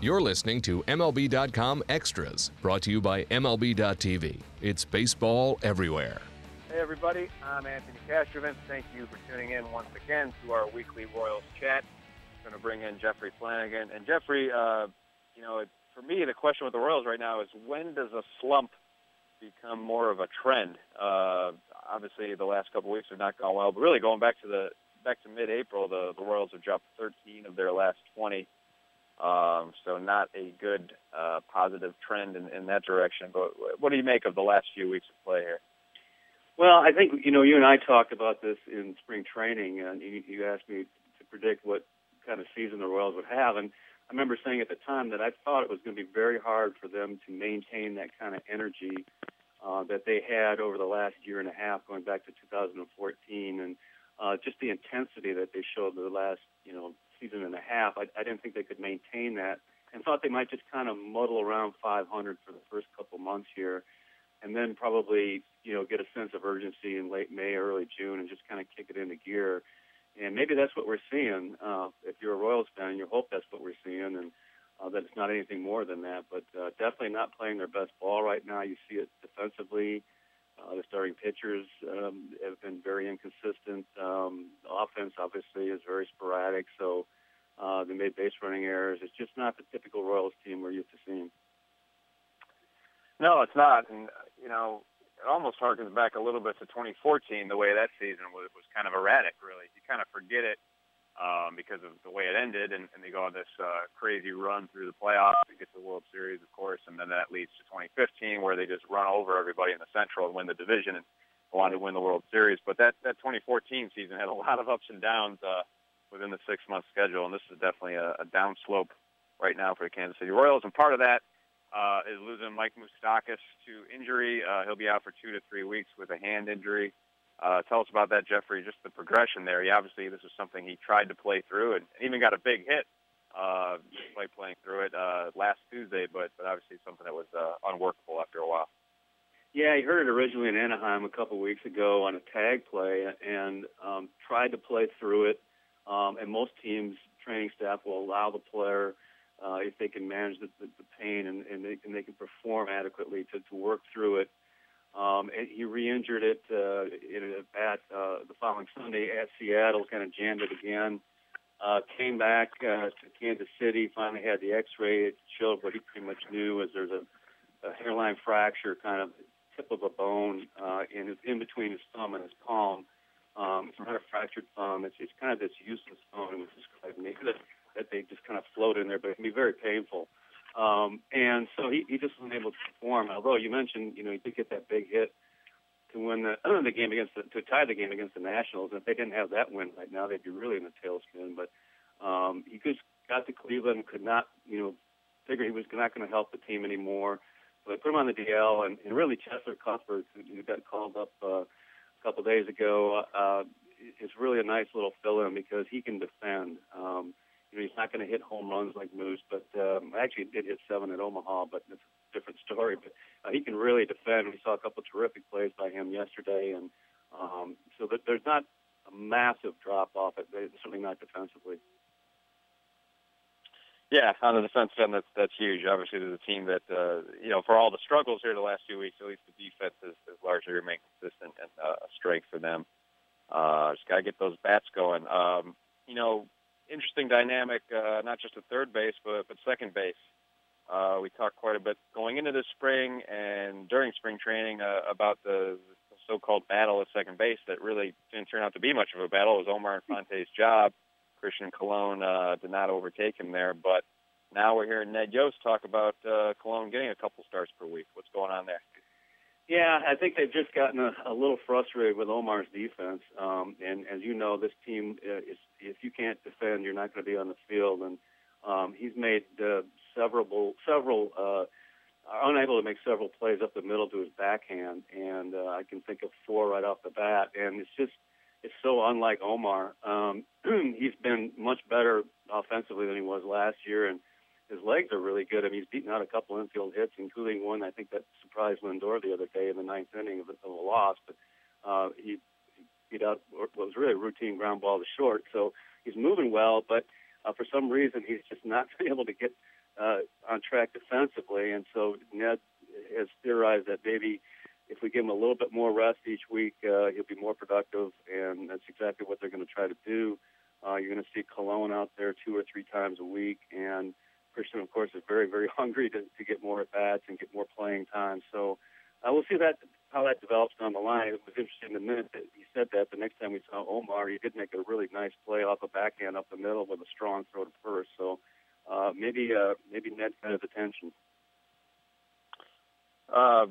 You're listening to MLB.com Extras, brought to you by MLB.tv. It's baseball everywhere. Hey, everybody. I'm Anthony Castrovince. Thank you for tuning in once again to our weekly Royals chat. I'm going to bring in Jeffrey Flanagan. And, Jeffrey, uh, you know, for me, the question with the Royals right now is when does a slump become more of a trend? Uh, obviously, the last couple of weeks have not gone well, but really going back to the back to mid-April, the, the Royals have dropped 13 of their last 20. Um, so not a good uh, positive trend in, in that direction. But what do you make of the last few weeks of play here? Well, I think you know you and I talked about this in spring training, and you, you asked me to predict what kind of season the Royals would have, and I remember saying at the time that I thought it was going to be very hard for them to maintain that kind of energy uh, that they had over the last year and a half, going back to 2014, and uh, just the intensity that they showed the last you know season and a half. I, I didn't think they could maintain that, and thought they might just kind of muddle around 500 for the first couple months here and then probably you know get a sense of urgency in late May, early June, and just kind of kick it into gear. And maybe that's what we're seeing. Uh, if you're a Royals fan, you hope that's what we're seeing, and uh, that it's not anything more than that. But uh, definitely not playing their best ball right now. You see it defensively. Starting pitchers um, have been very inconsistent. Um, offense obviously is very sporadic, so uh, they made base running errors. It's just not the typical Royals team we're used to seeing. No, it's not. And, you know, it almost harkens back a little bit to 2014, the way that season was, was kind of erratic, really. You kind of forget it um, because of the way it ended, and, and they go on this uh, crazy run through the playoffs get to the World Series, of course, and then that leads to 2015, where they just run over everybody in the Central and win the division and on to win the World Series. But that, that 2014 season had a lot of ups and downs uh, within the six-month schedule, and this is definitely a, a downslope right now for the Kansas City Royals, and part of that – uh, is losing Mike Moustakas to injury. Uh, he'll be out for two to three weeks with a hand injury. Uh, tell us about that, Jeffrey. Just the progression there. He obviously this is something he tried to play through and even got a big hit uh, by playing through it uh, last Tuesday, but but obviously something that was uh, unworkable after a while. Yeah, he heard it originally in Anaheim a couple weeks ago on a tag play and um, tried to play through it. Um, and most teams' training staff will allow the player uh, if they can manage the, the, the pain and, and, they, and they can perform adequately to, to work through it. Um, and he re-injured it uh, in a bat uh, the following Sunday at Seattle, kind of jammed it again. Uh, came back uh, to Kansas City, finally had the X-ray. It showed what he pretty much knew was there's a, a hairline fracture, kind of tip of a bone uh, in his, in between his thumb and his palm. Um, it's not a fractured thumb. It's, it's kind of this useless bone. It was described me that they just kind of float in there, but it can be very painful. Um, and so he, he just wasn't able to perform. Although you mentioned, you know, he did get that big hit to win the, the game against the, to tie the game against the Nationals. And if they didn't have that win right now, they'd be really in a tailspin. But um, he just got to Cleveland, could not, you know, figure he was not going to help the team anymore. So they put him on the DL, and, and really Cheslor Cuthbert, who got called up uh, a couple days ago, uh, is really a nice little fill-in because he can defend. Um, you know, he's not going to hit home runs like Moose, but um, actually did hit seven at Omaha, but a different story. But uh, he can really defend. We saw a couple terrific plays by him yesterday, and um, so that there's not a massive drop off. Certainly not defensively. Yeah, on the defense end, that's that's huge. Obviously, there's a team that uh, you know, for all the struggles here the last few weeks, at least the defense has, has largely remained consistent and uh, a strength for them. Uh, just gotta get those bats going. Um, you know, interesting dynamic, uh, not just at third base, but, but second base. Uh, we talked quite a bit going into the spring and during spring training uh, about the, so-called battle at second base that really didn't turn out to be much of a battle. It was Omar Infante's job. Christian Colon uh, did not overtake him there, but now we're hearing Ned Yost talk about uh, Colon getting a couple starts per week. What's going on there? Yeah, I think they've just gotten a, a little frustrated with Omar's defense. Um, and as you know, this team uh, is if you can't defend, you're not going to be on the field. And um, he's made uh, several several uh, unable to make several plays up the middle to his backhand, and uh, I can think of four right off the bat. And it's just it's so unlike Omar. Um, he's been much better offensively than he was last year, and his legs are really good. I mean, he's beaten out a couple infield hits, including one I think that surprised Lindor the other day in the ninth inning of, of a loss. But uh, he, beat out what was really a routine ground ball to short. So he's moving well, but uh, for some reason he's just not been able to get uh, on track defensively, and so Ned has theorized that maybe if we give him a little bit more rest each week, uh, he'll be more productive, and that's exactly what they're going to try to do. Uh, you're going to see Colon out there two or three times a week, and Christian, of course, is very, very hungry to, to get more at bats and get more playing time. So uh, we'll see that how that develops down the line. It was interesting the minute that he said that. The next time we saw Omar, he did make a really nice play off a backhand up the middle with a strong throw to first. So uh, maybe uh, maybe Ned got his attention. Uh,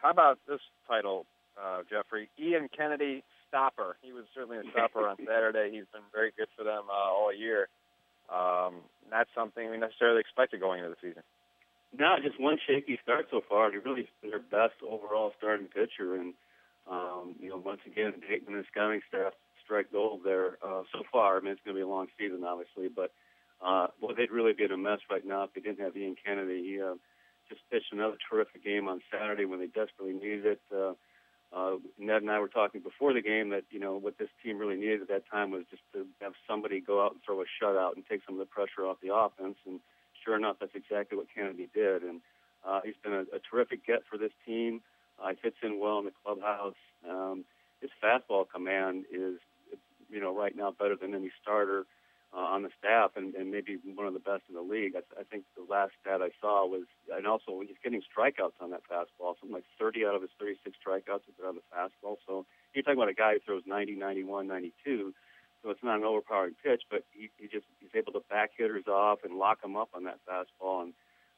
how about this title, uh, Jeffrey? Ian Kennedy stopper. He was certainly a stopper on Saturday. He's been very good for them uh, all year. Um, not something we necessarily expected going into the season. No, just one shaky start so far. He really their best overall starting pitcher, and um, you know, once again, Dayton and scouting staff strike gold there uh, so far. I mean, it's going to be a long season, obviously, but uh, well, they'd really be in a mess right now if they didn't have Ian Kennedy. He uh, just pitched another terrific game on Saturday when they desperately needed it. Uh, uh, Ned and I were talking before the game that you know what this team really needed at that time was just to have somebody go out and throw a shutout and take some of the pressure off the offense. And sure enough, that's exactly what Kennedy did. And uh, he's been a, a terrific get for this team. Uh, he fits in well in the clubhouse. Um, his fastball command is, you know, right now better than any starter uh, on the staff and, and maybe one of the best in the league. I, I think the last stat I saw was, and also he's getting strikeouts on that fastball. Something like 30 out of his 36 strikeouts have been on the fastball. So you're talking about a guy who throws 90, 91, 92. So it's not an overpowering pitch, but he, he just he's able to back hitters off and lock them up on that fastball. And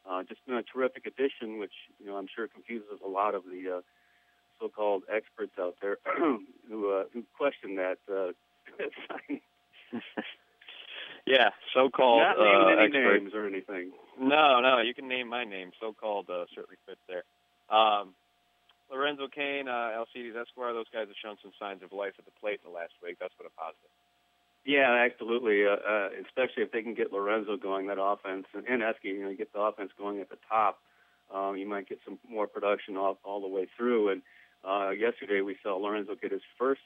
uh, just been a terrific addition, which you know I'm sure confuses a lot of the uh, so-called experts out there who uh, who question that uh, signing. Yeah, so-called Not uh, any expert. names or anything. No, no, you can name my name. So-called uh, certainly fits there. Um, Lorenzo Cain, uh, Alcides Escobar, those guys have shown some signs of life at the plate in the last week. That's been a positive. Yeah, absolutely. Uh, uh, especially if they can get Lorenzo going, that offense, and, and Esky, you know, get the offense going at the top. Um, you might get some more production all, all the way through. And uh, yesterday we saw Lorenzo get his first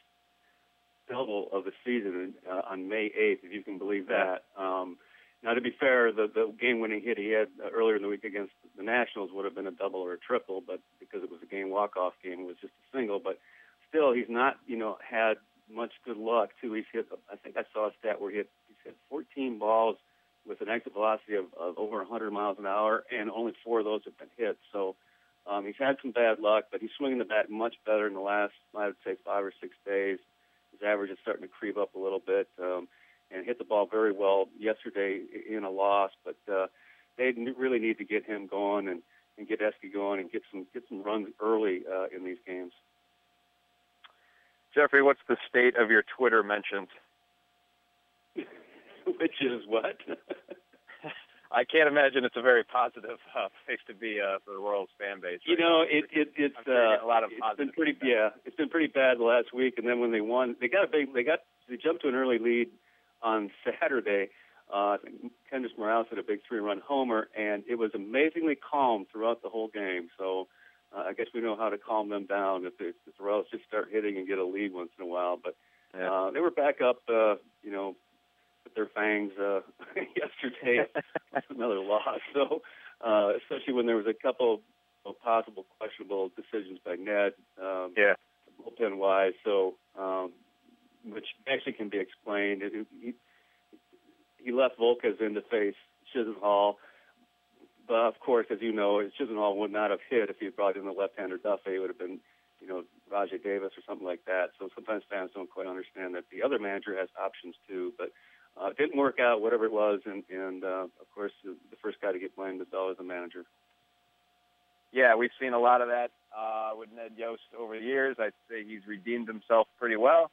double of the season uh, on May 8th, if you can believe that. Um, now, to be fair, the, the game-winning hit he had uh, earlier in the week against the Nationals would have been a double or a triple, but because it was a game walk-off game, it was just a single. But still, he's not, you know, had much good luck too. He's hit. I think I saw a stat where he hit, he's hit 14 balls with an exit velocity of, of over 100 miles an hour, and only four of those have been hit. So um, he's had some bad luck, but he's swinging the bat much better in the last, I would say, five or six days. His average is starting to creep up a little bit, um, and hit the ball very well yesterday in a loss. But uh, they really need to get him going and, and get Esky going and get some get some runs early uh, in these games. Jeffrey, what's the state of your Twitter mentions? Which is what? I can't imagine it's a very positive uh, place to be uh, for the Royals fan base. You know, now. it, it it's I'm sure you're uh, a lot of it's been pretty feedback. yeah, it's been pretty bad the last week. And then when they won, they got a big they got they jumped to an early lead on Saturday. Uh, I think Kendrys Morales hit a big three-run homer, and it was amazingly calm throughout the whole game. So uh, I guess we know how to calm them down if the, if the Royals just start hitting and get a lead once in a while. But Yeah. uh, they were back up, uh, you know, with their fangs uh, yesterday. another loss. So, uh, especially when there was a couple of possible questionable decisions by Ned, um, yeah. bullpen wise. So, um, which actually can be explained. It, he, he left Volquez in to face Chisenhall. But of course, as you know, Chisenhall would not have hit if he had brought in the left-hander Duffy. It would have been, you know, Rajay Davis or something like that. So sometimes fans don't quite understand that the other manager has options too. But uh, didn't work out, whatever it was, and, and uh, of course, the, the first guy to get blamed is always the manager. Yeah, we've seen a lot of that uh, with Ned Yost over the years. I'd say he's redeemed himself pretty well.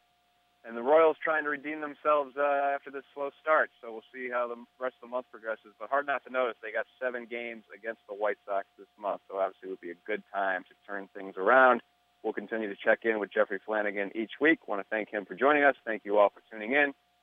And the Royals trying to redeem themselves uh, after this slow start. So we'll see how the rest of the month progresses. But hard not to notice they got seven games against the White Sox this month. So obviously it would be a good time to turn things around. We'll continue to check in with Jeffrey Flanagan each week. want to thank him for joining us. Thank you all for tuning in.